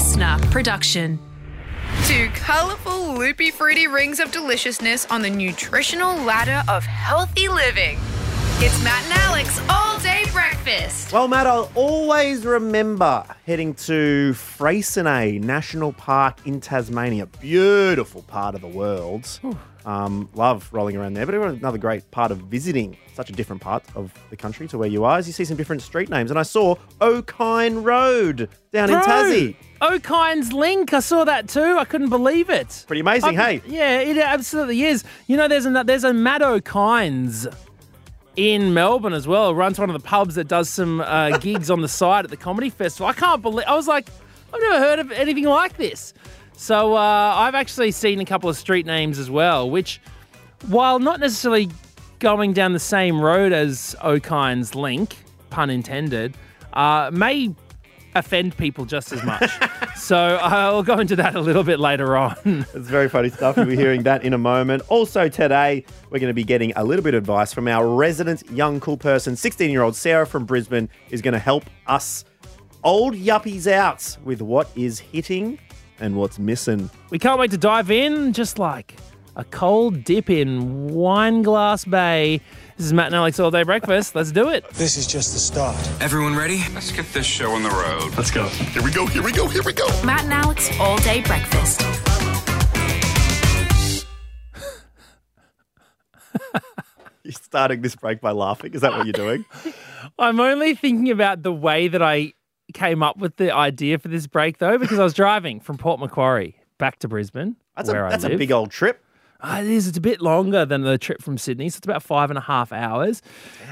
listener production. Two colourful, loopy, fruity rings of deliciousness on the nutritional ladder of healthy living. It's Matt and Alex all day breakfast. Well, Matt, I'll always remember heading to Freycinet National Park in Tasmania. Beautiful part of the world. Um, love rolling around there, but another great part of visiting such a different part of the country to where you are is you see some different street names. And I saw Okine Road down in Tassie. Okine's Link. I saw that too. I couldn't believe it. Pretty amazing, I- hey? Yeah, it absolutely is. You know, there's a there's a Matt O'Kine's in Melbourne as well. Runs one of the pubs that does some uh, gigs on the side at the comedy festival. I can't believe. I was like, I've never heard of anything like this. So uh, I've actually seen a couple of street names as well, which, while not necessarily going down the same road as Okine's Link, pun intended, uh, may offend people just as much. so I'll go into that a little bit later on. It's very funny stuff. You'll be hearing that in a moment. Also, today, we're going to be getting a little bit of advice from our resident young cool person. 16 year old Sarah from Brisbane is going to help us old yuppies out with what is hitting and what's missing. We can't wait to dive in, just like a cold dip in Wineglass Bay. This is Matt and Alex All Day Breakfast. Let's do it. This is just the start. Everyone ready? Let's get this show on the road. Let's go. Here we go. Here we go. Here we go. Matt and Alex all day breakfast. You're starting this break by laughing. Is that what you're doing? I'm only thinking about the way that I came up with the idea for this break, though, because I was driving from Port Macquarie back to Brisbane. That's, a, where I that's a big old trip. Uh, it is. It's a bit longer than the trip from Sydney, so it's about five and a half hours.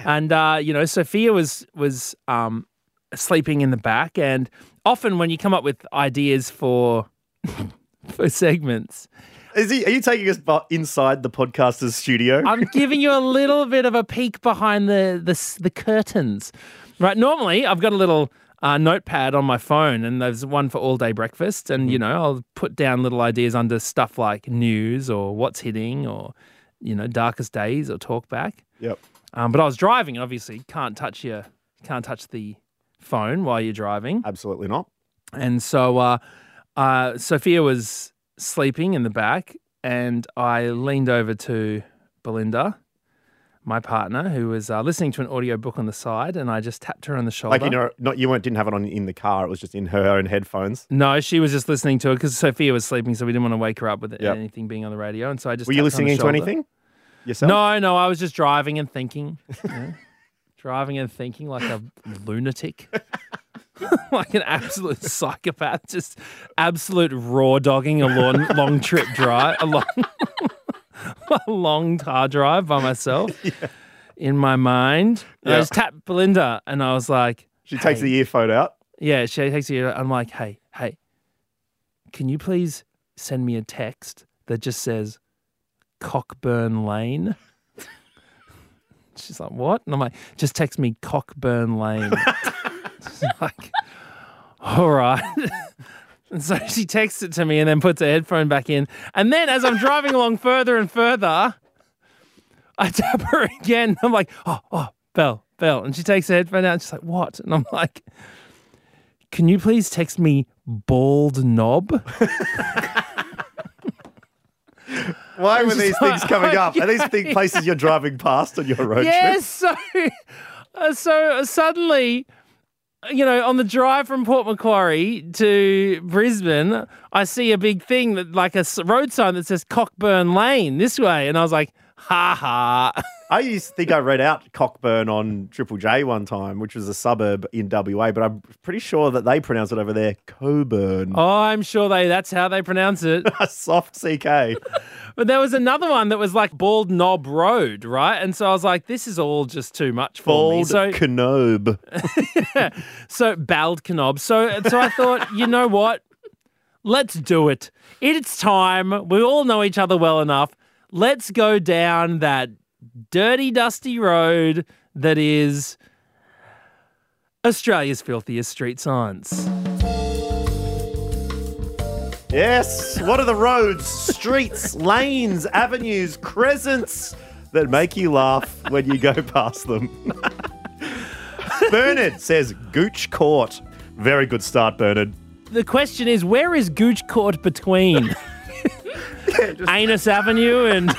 And uh, you know, Sophia was was um, sleeping in the back, and often when you come up with ideas for for segments, Is he, are you taking us inside the podcaster's studio? I'm giving you a little bit of a peek behind the the, the curtains. Right. Normally, I've got a little uh, notepad on my phone, and there's one for all day breakfast. And you know, I'll put down little ideas under stuff like news or what's hitting or you know darkest days or talkback. yep. Um, but I was driving, and obviously can't touch your can't touch the phone while you're driving. Absolutely not. And so uh, uh, Sophia was sleeping in the back, and I leaned over to Belinda, my partner, who was uh, listening to an audiobook on the side, and I just tapped her on the shoulder. Like you know, not you weren't didn't have it on in the car. It was just in her own headphones. No, she was just listening to it because Sophia was sleeping, so we didn't want to wake her up with Yep. anything being on the radio. And so I just Were you tapped her on listening to anything yourself? No, no, I was just driving and thinking. you know, driving and thinking like a lunatic. like an absolute psychopath, just absolute raw dogging a long, long trip drive, a long, a long car drive by myself in my mind. And I Yeah. just tapped Belinda and I was like, She takes the earphone out. Yeah, she takes you. I'm like, hey, hey, can you please send me a text that just says Cockburn Lane? She's like, what? And I'm like, just text me Cockburn Lane. She's like, all right. And so she texts it to me and then puts her headphone back in. And then as I'm driving along further and further, I tap her again. I'm like, oh, oh, Bell, Belle. And she takes her headphone out and she's like, what? And I'm like, can you please text me bald knob? Why were these like, things coming up? Are these okay. thing places you're driving past on your road trip? yes. So, uh, so suddenly, you know, on the drive from Port Macquarie to Brisbane, I see a big thing that, like a road sign that says Cockburn Lane this way, and I was like, ha ha. I used to think I read out Cockburn on Triple J one time, which was a suburb in WA, but I'm pretty sure that they pronounce it over there Coburn. Oh, I'm sure they that's how they pronounce it. Soft CK. But there was another one that was like Bald Knob Road, right? And so I was like, this is all just too much for me. Bald So Canobe. so Bald Knob. So so I thought, you know what? Let's do it. It's time. We all know each other well enough. Let's go down that dirty, dusty road that is Australia's filthiest street signs. Yes. What are the roads, streets, lanes, avenues, crescents that make you laugh when you go past them? Bernard says Gooch Court. Very good start, Bernard. the question is, where is Gooch Court between Anus Avenue and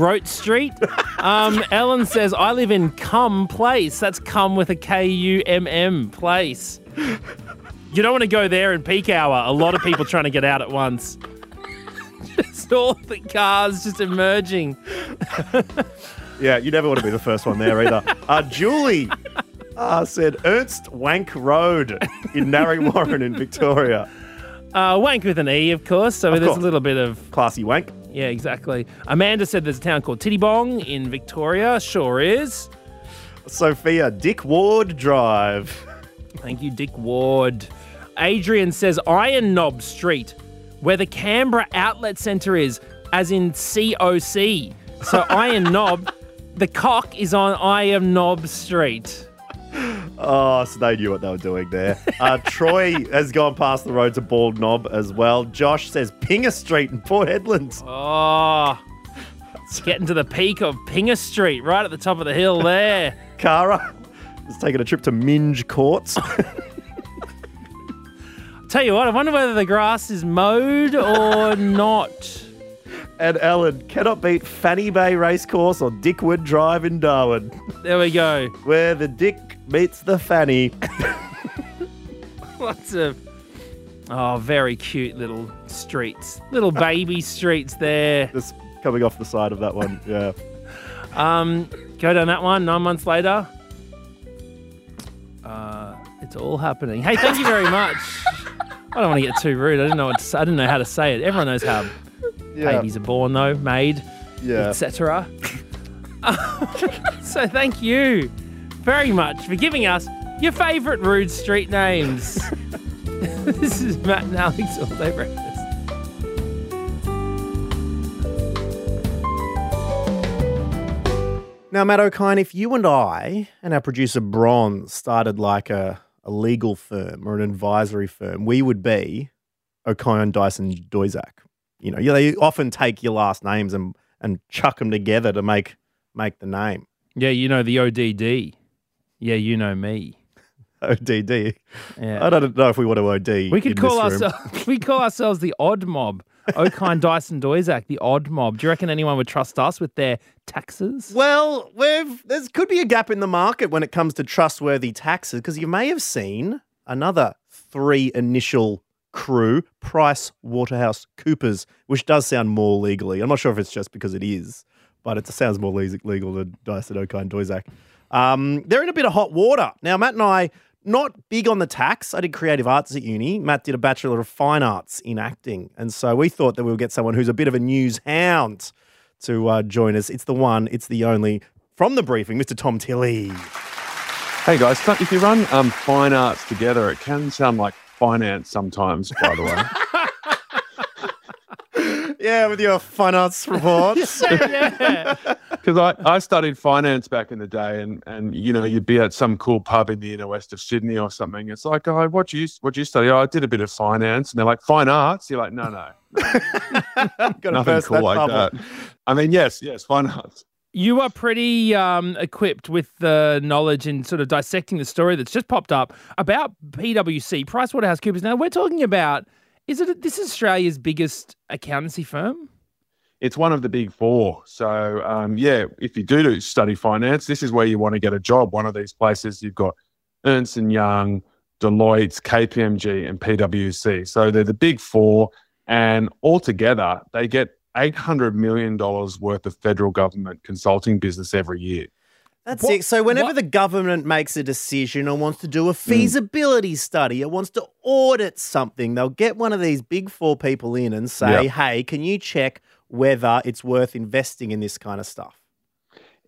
Scroat Street? Um, Ellen says, I live in Cum Place. That's Cum with a K U M M place. You don't want to go there in peak hour. A lot of people trying to get out at once. Just all the cars just emerging. Yeah, you never want to be the first one there either. Uh, Julie uh, said Ernst Wank Road in Narre in Victoria. Uh, wank with an E, of course. So there's course. a little bit of Classy wank. Yeah, exactly. Amanda said there's a town called Tittybong in Victoria. Sure is. Sophia, Dick Ward Drive. Thank you, Dick Ward. Adrian says Iron Knob Street, where the Canberra Outlet Centre is, as in COC. So Iron Knob, the cock is on Iron Knob Street. Oh, so they knew what they were doing there. Uh, Troy has gone past the road to Bald Knob as well. Josh says Pinger Street in Port Hedlands. Oh, it's getting to the peak of Pinger Street, right at the top of the hill there. Cara is taking a trip to Minge Courts. Tell you what, I wonder whether the grass is mowed or not. and Alan cannot beat Fanny Bay Racecourse or Dickwood Drive in Darwin, There we go. where the Dick meets the Fanny. Lots of oh, very cute little streets, little baby streets there. Just coming off the side of that one. Yeah. Um, go down that one. Nine months later, uh, it's all happening. Hey, thank you very much. I don't want to get too rude. I didn't know what to say. I didn't know how to say it. Everyone knows how Yeah. babies are born, though, made, Yeah. etc. so thank you very much for giving us your favourite rude street names. this is Matt and Alex all day breakfast. Now, Matt Okine, if you and I and our producer Bron started like a, a legal firm or an advisory firm, we would be Okine, Dyson, Doizak. You know, yeah, they often take your last names and, and chuck them together to make make the name. Yeah, you know the ODD. Yeah, you know me. ODD. Yeah. I don't know if we want to OD. We could call ourselves we call ourselves the odd mob. Okine Dyson Doizak, the odd mob. Do you reckon anyone would trust us with their taxes? Well, we've there could be a gap in the market when it comes to trustworthy taxes because you may have seen another three initial crew, Price Waterhouse Coopers, which does sound more legally. I'm not sure if it's just because it is, but it sounds more legal than Dyson Okine Doizak. Um, they're in a bit of hot water now. Matt and I not big on the tax. I did creative arts at uni. Matt did a bachelor of fine arts in acting, and so we thought that we would get someone who's a bit of a news hound to uh, join us. It's the one, it's the only from the briefing, Mr. Tom Tilley. Hey guys, if you run um, fine arts together, it can sound like finance sometimes, by the way. Yeah, with your finance arts reports. yeah. Because I, I studied finance back in the day, and, and you know you'd be at some cool pub in the inner west of Sydney or something. It's like, oh, what do you what do you study? Oh, I did a bit of finance, and they're like, fine arts. You're like, no, no, Got to nothing burst cool that like bubble. that. I mean, yes, yes, fine arts. You are pretty um, equipped with the knowledge in sort of dissecting the story that's just popped up about PwC, PricewaterhouseCoopers. Now we're talking about is it this is Australia's biggest accountancy firm? It's one of the big four. So, um, yeah, if you do do study finance, this is where you want to get a job. One of these places you've got Ernst and Young, Deloitte, KPMG, and PwC. So they're the big four, and altogether they get eight hundred million dollars worth of federal government consulting business every year. That's What- it. So whenever what- the government makes a decision or wants to do a feasibility study or wants to audit something, they'll get one of these big four people in and say, Yep. "Hey, can you check whether it's worth investing in this kind of stuff?"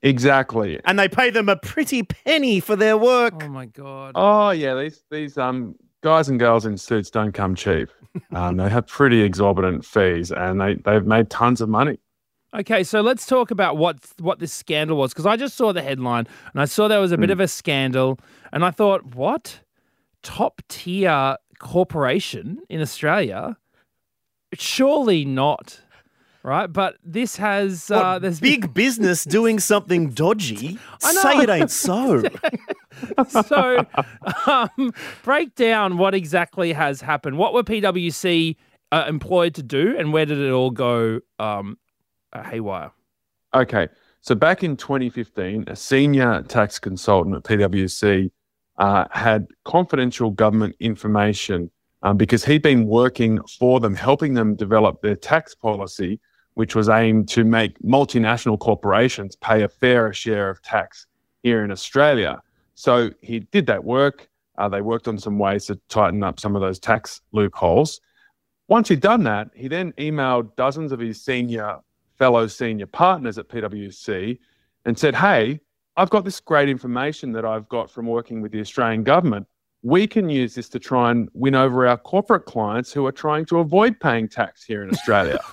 Exactly. And they pay them a pretty penny for their work. Oh my god. Oh yeah, these these um guys and girls in suits don't come cheap. Um, they have pretty exorbitant fees, and they they've made tons of money. Okay, so let's talk about what what this scandal was because I just saw the headline and I saw there was a bit of a scandal and I thought, what top tier corporation in Australia? Surely not. right? But this has What, uh, there's been- big business doing something dodgy. I. Say it ain't so. so um, break down what exactly has happened. What were PwC uh, employed to do, and where did it all go um, uh, haywire? Okay. So back in 2015, a senior tax consultant at PwC uh, had confidential government information um, because he'd been working for them, helping them develop their tax policy, which was aimed to make multinational corporations pay a fairer share of tax here in Australia. So he did that work. Uh, they worked on some ways to tighten up some of those tax loopholes. Once he'd done that, he then emailed dozens of his senior fellow senior partners at PwC and said, Hey, I've got this great information that I've got from working with the Australian government. We can use this to try and win over our corporate clients who are trying to avoid paying tax here in Australia.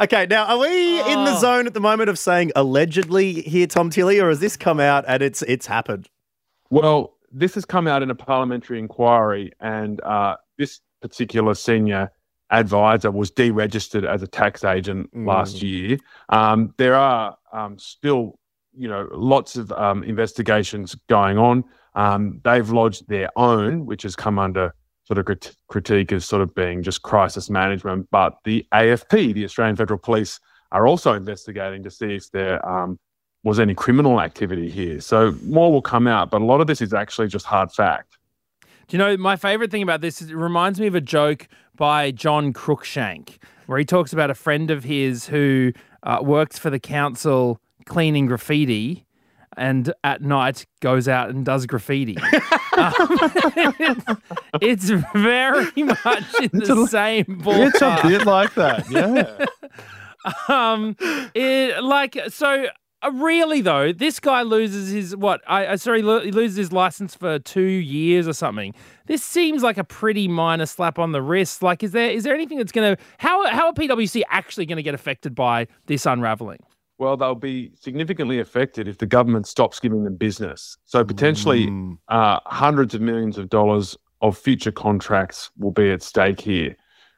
Okay, now are we in the Oh. zone at the moment of saying allegedly here, Tom Tilley, or has this come out and it's it's happened? well, this has come out in a parliamentary inquiry, and uh, this particular senior advisor was deregistered as a tax agent last year. Um, there are um, still, you know, lots of um, investigations going on. Um, they've lodged their own, which has come under sort of crit- critique as sort of being just crisis management. But the AFP, the Australian Federal Police, are also investigating to see if there um, was any criminal activity here. So more will come out, but a lot of this is actually just hard fact. Do you know my favorite thing about this is it reminds me of a joke by John Cruikshank, where he talks about a friend of his who uh, works for the council cleaning graffiti. And at night goes out and does graffiti. Um, it's very much in the same ballpark. bit like that, yeah. um it, like so uh, really though this guy loses his what i uh, sorry lo- he loses his license for two years or something this seems like a pretty minor slap on the wrist like is there is there anything that's gonna how how are pwc actually gonna get affected by this unraveling Well, they'll be significantly affected if the government stops giving them business. So potentially, uh, hundreds of millions of dollars of future contracts will be at stake here.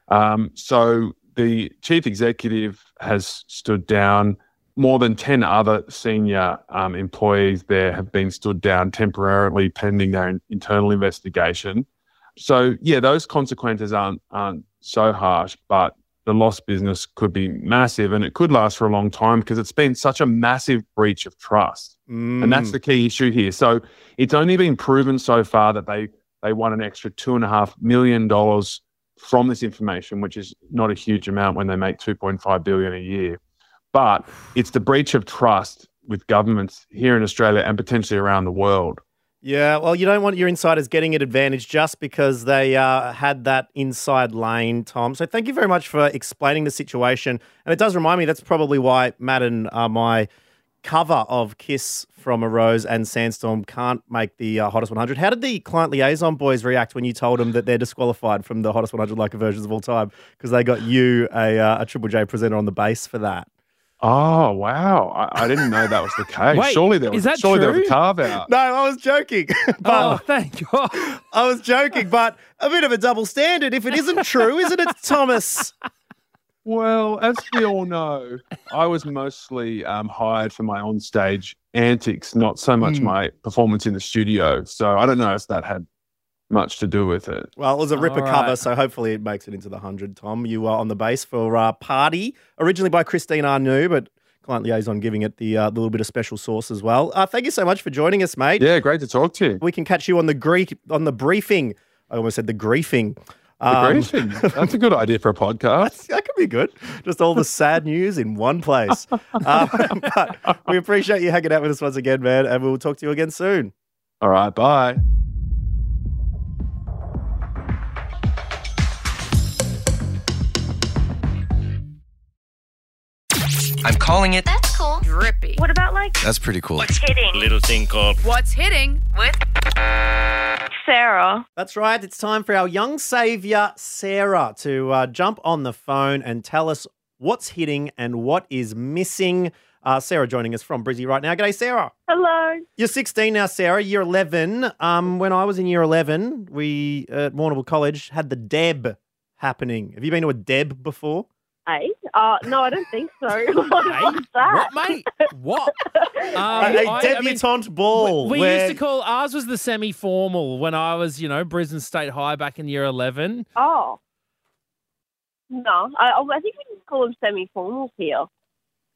Um, so the chief executive has stood down. More than 10 other senior um, employees there have been stood down temporarily pending their in- internal investigation. So, yeah, those consequences aren't, aren't so harsh, but the lost business could be massive and it could last for a long time because it's been such a massive breach of trust. And that's the key issue here. So it's only been proven so far that they they won an extra two and a half million dollars from this information, which is not a huge amount when they make 2.5 billion a year. But it's the breach of trust with governments here in Australia and potentially around the world. Yeah, well, you don't want your insiders getting an advantage just because they uh, had that inside lane, Tom. So thank you very much for explaining the situation. And it does remind me that's probably why Matt and uh, my cover of Kiss from a Rose and Sandstorm can't make the uh, Hottest 100. How did the client liaison boys react when you told them that they're disqualified from the Hottest 100 like versions of all time because they got you a, uh, a Triple J presenter on the bass for that? Oh wow! I, I didn't know that was the case. Wait, surely there was is that surely there was true? a carve out. No, I was joking. but oh thank god I was joking, but a bit of a double standard if it isn't true, isn't it, Thomas? Well, as we all know, I was mostly um, hired for my onstage antics, not so much Hmm. my performance in the studio. So I don't know if that had much to do with it. Well, it was a ripper All cover, so hopefully it makes it into the 100, Tom. You were on the bass for uh, Party, originally by Christine Anu, but Client Liaison giving it the uh, little bit of special sauce as well. Uh, thank you so much for joining us, mate. Yeah, great to talk to you. We can catch you on the Greek on the briefing. I almost said the griefing. The Um, briefing. That's a good idea for a podcast. that could be good. Just all the sad news in one place. Um, but we appreciate you hanging out with us once again, man, and we'll talk to you again soon. All right, bye. I'm calling it. That's cool. Drippy. What about like That's pretty cool. What's hitting Little thing called What's hitting with Sarah? That's right. It's time for our young savior, Sarah, to uh, jump on the phone and tell us what's hitting and what is missing. Uh, Sarah joining us from Brizzy right now. G'day, Sarah. Hello. You're 16 now, Sarah. Year 11. Um, when I was in year 11, we at Warrnambool College had the Deb happening. Have you been to a Deb before? Hey, uh, no, I don't think so. what Hey, was that? what, mate? What? Um, a I- I mean, debutante ball. we where- used to call ours was the semi-formal when I was, you know, Brisbane State High back in year eleven. Oh, no, I, I think we just call them semi-formals here.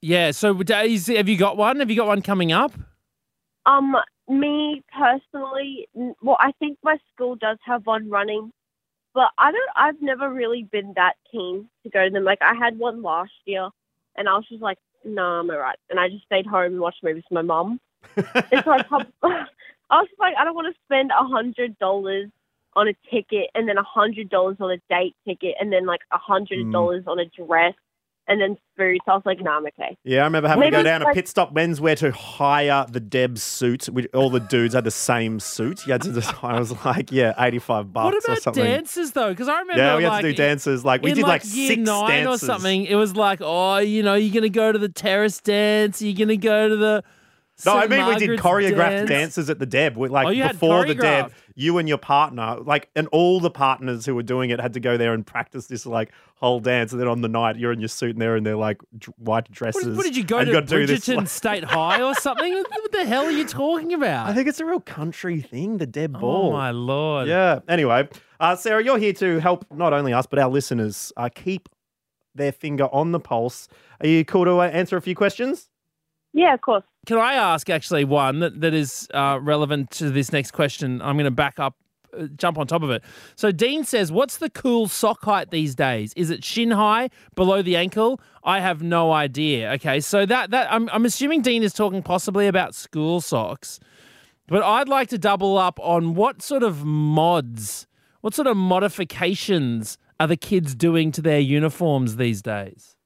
Yeah. So, Days, have you got one? Have you got one coming up? Um, me personally, well, I think my school does have one running, but I don't. I've never really been that keen to go to them. Like I had one last year, and I was just like, "Nah, I'm alright," and I just stayed home and watched movies with my mum. it's like I was just like, I don't want to spend a hundred dollars on a ticket, and then a hundred dollars on a date ticket, and then like a hundred mm. dollars on a dress, and then food. So I was like, "Nah, I'm okay." Yeah, I remember having to go down to like- Pit Stop Menswear to hire the Deb suit. Which all the dudes had the same suit. You had to just, I was like, yeah, 85 bucks What or about something. dances though? Because I remember, Yeah, we had like, to do dances. Like, we in did like, year six nine dances. or something. It was like, oh, you know, you're gonna go to the terrace dance. You're gonna go to the. No, I St. mean we did choreographed dance. dances at the Deb. With like Oh, you had before the Deb, you and your partner, like, and all the partners who were doing it had to go there and practice this like whole dance. And then on the night, you're in your suit and there, and they're like d- white What, dresses. what did you go and to gotta do this, like- State High or something? what the hell are you talking about? I think it's a real country thing, the Deb ball. oh my lord! Yeah. Anyway, uh, Sarah, you're here to help not only us but our listeners uh, keep their finger on the pulse. Are you cool to uh, answer a few questions? Yeah, of course. Can I ask actually one that, that is uh, relevant to this next question? I'm going to back up, uh, jump on top of it. So Dean says, "What's the cool sock height these days? Is it shin high, below the ankle? I have no idea." Okay, so that that I'm, I'm assuming Dean is talking possibly about school socks, but I'd like to double up on what sort of mods, what sort of modifications are the kids doing to their uniforms these days?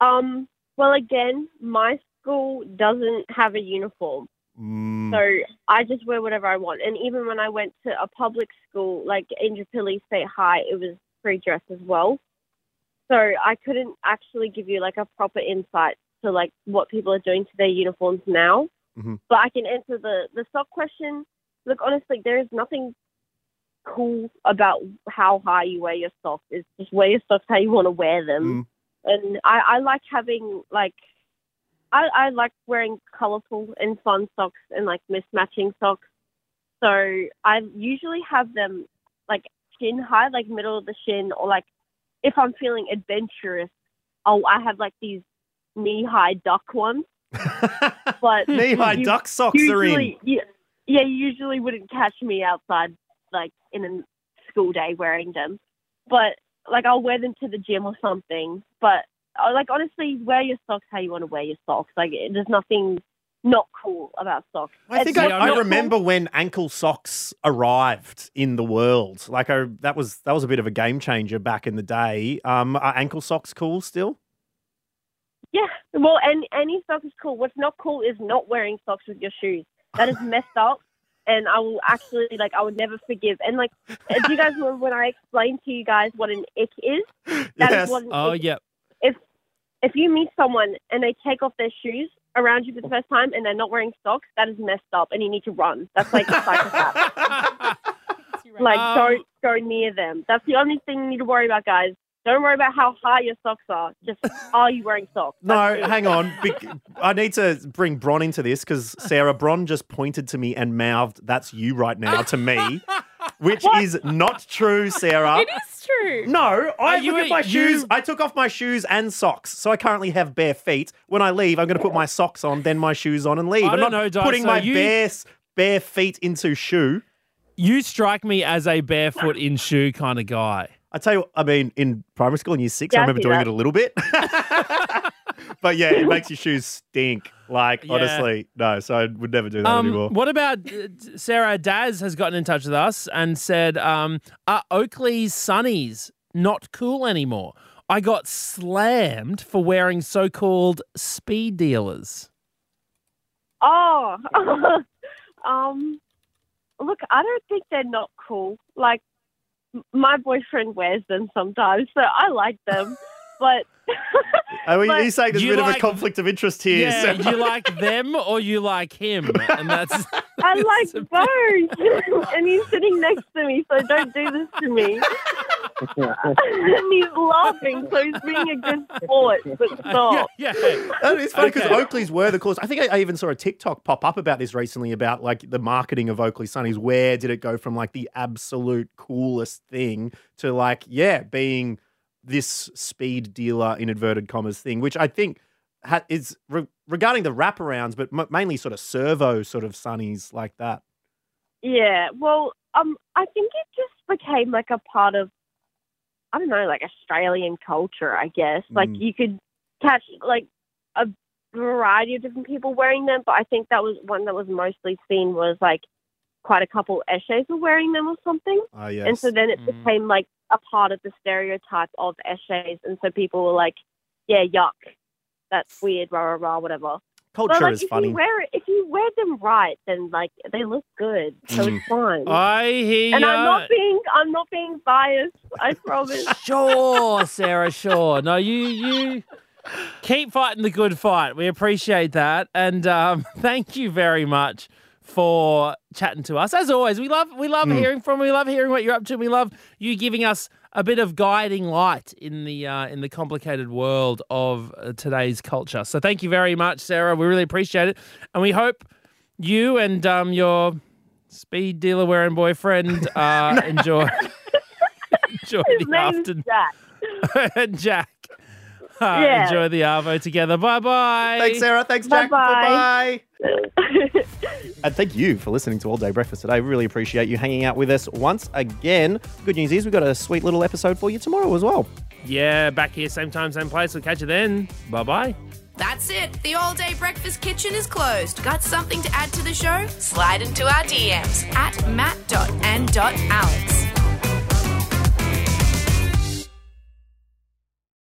Um, well, again, my school doesn't have a uniform. Mm, So I just wear whatever I want. And even when I went to a public school like Indooroopilly State High, it was free dress as well. So I couldn't actually give you like a proper insight to like what people are doing to their uniforms now. Mhm. But I can answer the the sock question. Look, honestly, there is nothing cool about how high you wear your socks. It's just wear your socks how you want to wear them. Mm. And I, I like having like I, I like wearing colourful and fun socks and like mismatching socks. So I usually have them like shin high, like middle of the shin, or like if I'm feeling adventurous, oh, I have like these knee high duck ones. But Knee high duck socks are in. usually, yeah, you usually wouldn't catch me outside like in a school day wearing them. But like I'll wear them to the gym or something. But like honestly, wear your socks how you want to wear your socks. Like there's nothing not cool about socks. I think It's I, not I cool. remember when ankle socks arrived in the world. Like I, that was that was a bit of a game changer back in the day. Um, are ankle socks cool still? Yeah, well, and any sock is cool. What's not cool is not wearing socks with your shoes. That is messed up. And I will actually like I would never forgive. And like, do you guys remember when I explained to you guys what an ick is? That is Yes. what an Oh ick yeah. If if you meet someone and they take off their shoes around you for the first time and they're not wearing socks, that is messed up, and you need to run. That's like a psychopath. like Um, don't go near them. That's the only thing you need to worry about, guys. Don't worry about how high your socks are. Just are you wearing socks? No, it. hang on. Bec- I need to bring Bron into this because Sarah Bron just pointed to me and mouthed, "That's you right now" to me, which is not true, Sarah. It is true. No, I you- look at my you- shoes. I took off my shoes and socks, so I currently have bare feet. When I leave, I'm going to put my socks on, then my shoes on, and leave. I I'm don't not know, Di, putting so my you- bare bare feet into shoe. You strike me as a barefoot in shoe kind of guy. I tell you, what, I mean, in primary school in year six, Yeah, I I remember see doing that. it a little bit. but yeah, it makes your shoes stink. Like Yeah. honestly, no. So I would never do that Um, anymore. what about uh, Sarah Daz has gotten in touch with us and said, um, "Are Oakley's sunnies not cool anymore? I got slammed for wearing so-called speed dealers." Oh, um, look, I don't think they're not cool. Like, m- my boyfriend wears them sometimes, so I like them. But Are we, but- are saying there's a You bit of like- a conflict of interest here? Yeah, Sarah? you like them or you like him, and that's I like both. and he's sitting next to me, so don't do this to me. and he's laughing, so he's being a good sport. But stop. Yeah. And oh, it's funny because Okay. Oakley's were the course. I think I, I even saw a TikTok pop up about this recently about like the marketing of Oakley Sunnies. Where did it go from like the absolute coolest thing to like, yeah, being this speed dealer in inverted commas thing, which I think ha- is re- regarding the wraparounds, but m- mainly sort of servo sort of sunnies like that. Yeah, well, um, I think it just became like a part of, I don't know, like Australian culture, I guess. Like Mm. you could catch like a variety of different people wearing them, but I think that was one that was mostly seen was like quite a couple Eshes were wearing them or something. Ah, yes. And so then it Mm. became like a part of the stereotype of Eshes, and so people were like, yeah, yuck. That's weird, rah, rah, rah, whatever. Culture but like, is if funny. you wear it, if you wear them right, then like they look good, so Mm. it's fine. I hear And ya. I'm not being I'm not being biased. I promise. Sure, Sarah, sure. No, you you keep fighting the good fight. We appreciate that. And um, thank you very much for chatting to us. As always, we love we love hearing from. We love hearing what you're up to. We love you giving us a bit of guiding light in the uh, in the complicated world of uh, today's culture. So thank you very much, Sarah. We really appreciate it. And we hope you and um, your speed dealer wearing boyfriend uh, enjoy enjoy His the afternoon. Jack. Jack. Yeah. Enjoy the Arvo together. Bye bye. Thanks, Sarah. Thanks, Jack. Bye-bye. Bye-bye. And thank you for listening to All Day Breakfast today. Really appreciate you hanging out with us once again. Good news is we've got a sweet little episode for you tomorrow as well. Yeah, back here, same time, same place. We'll catch you then. Bye bye. That's it. The all day breakfast kitchen is closed. Got something to add to the show? Slide into our DMs at matt.and.alex.